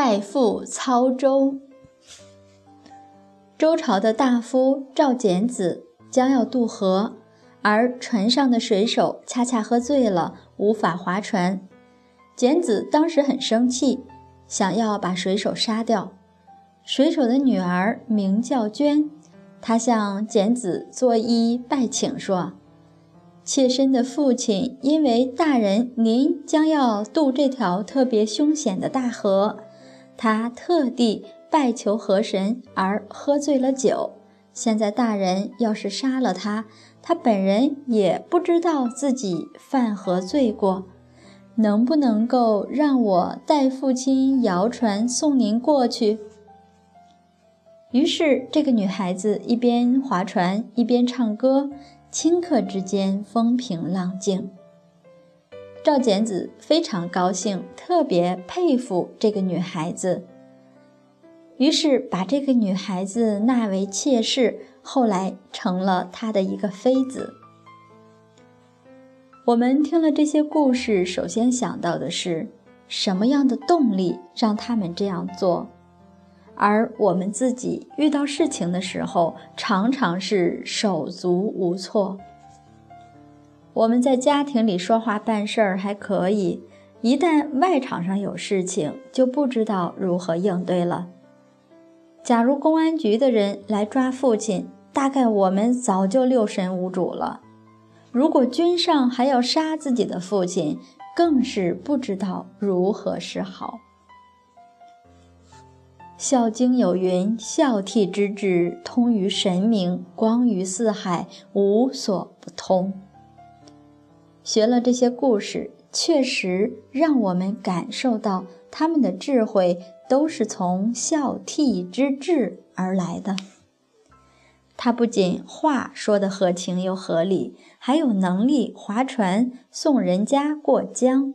代父操舟。周朝的大夫赵简子将要渡河，而船上的水手恰恰喝醉了，无法划船。简子当时很生气，想要把水手杀掉。水手的女儿名叫娟，她向简子作揖拜请说：“妾身的父亲因为大人您将要渡这条特别凶险的大河，他特地。”拜求河神而喝醉了酒，现在大人要是杀了他，他本人也不知道自己犯何罪过，能不能够让我带父亲摇船送您过去？于是这个女孩子一边划船一边唱歌，顷刻之间风平浪静。赵简子非常高兴，特别佩服这个女孩子。于是把这个女孩子纳为妾室，后来成了他的一个妃子。我们听了这些故事，首先想到的是什么样的动力让他们这样做？而我们自己遇到事情的时候，常常是手足无措。我们在家庭里说话办事儿还可以，一旦外场上有事情，就不知道如何应对了。假如公安局的人来抓父亲，大概我们早就六神无主了。如果君上还要杀自己的父亲，更是不知道如何是好。《孝经》有云：“孝悌之志，通于神明，光于四海，无所不通。”学了这些故事，确实让我们感受到他们的智慧。都是从孝悌之志而来的。他不仅话说得合情又合理，还有能力划船送人家过江。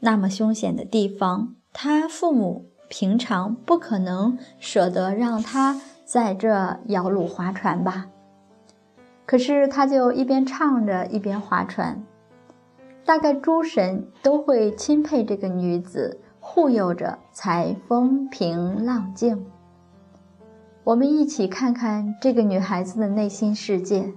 那么凶险的地方，他父母平常不可能舍得让他在这摇橹划船吧？可是他就一边唱着一边划船。大概诸神都会钦佩这个女子。护佑着，才风平浪静。我们一起看看这个女孩子的内心世界。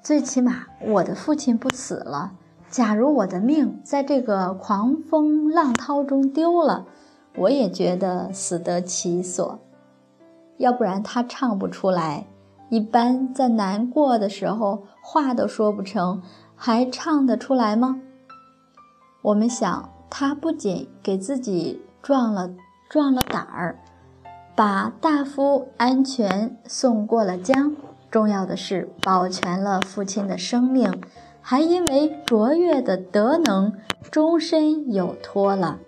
最起码，我的父亲不死了。假如我的命在这个狂风浪涛中丢了，我也觉得死得其所。要不然，他唱不出来。一般在难过的时候，话都说不成，还唱得出来吗？我们想。他不仅给自己壮了壮了胆儿，把大夫安全送过了江，重要的是保全了父亲的生命，还因为卓越的德能，终身有托了。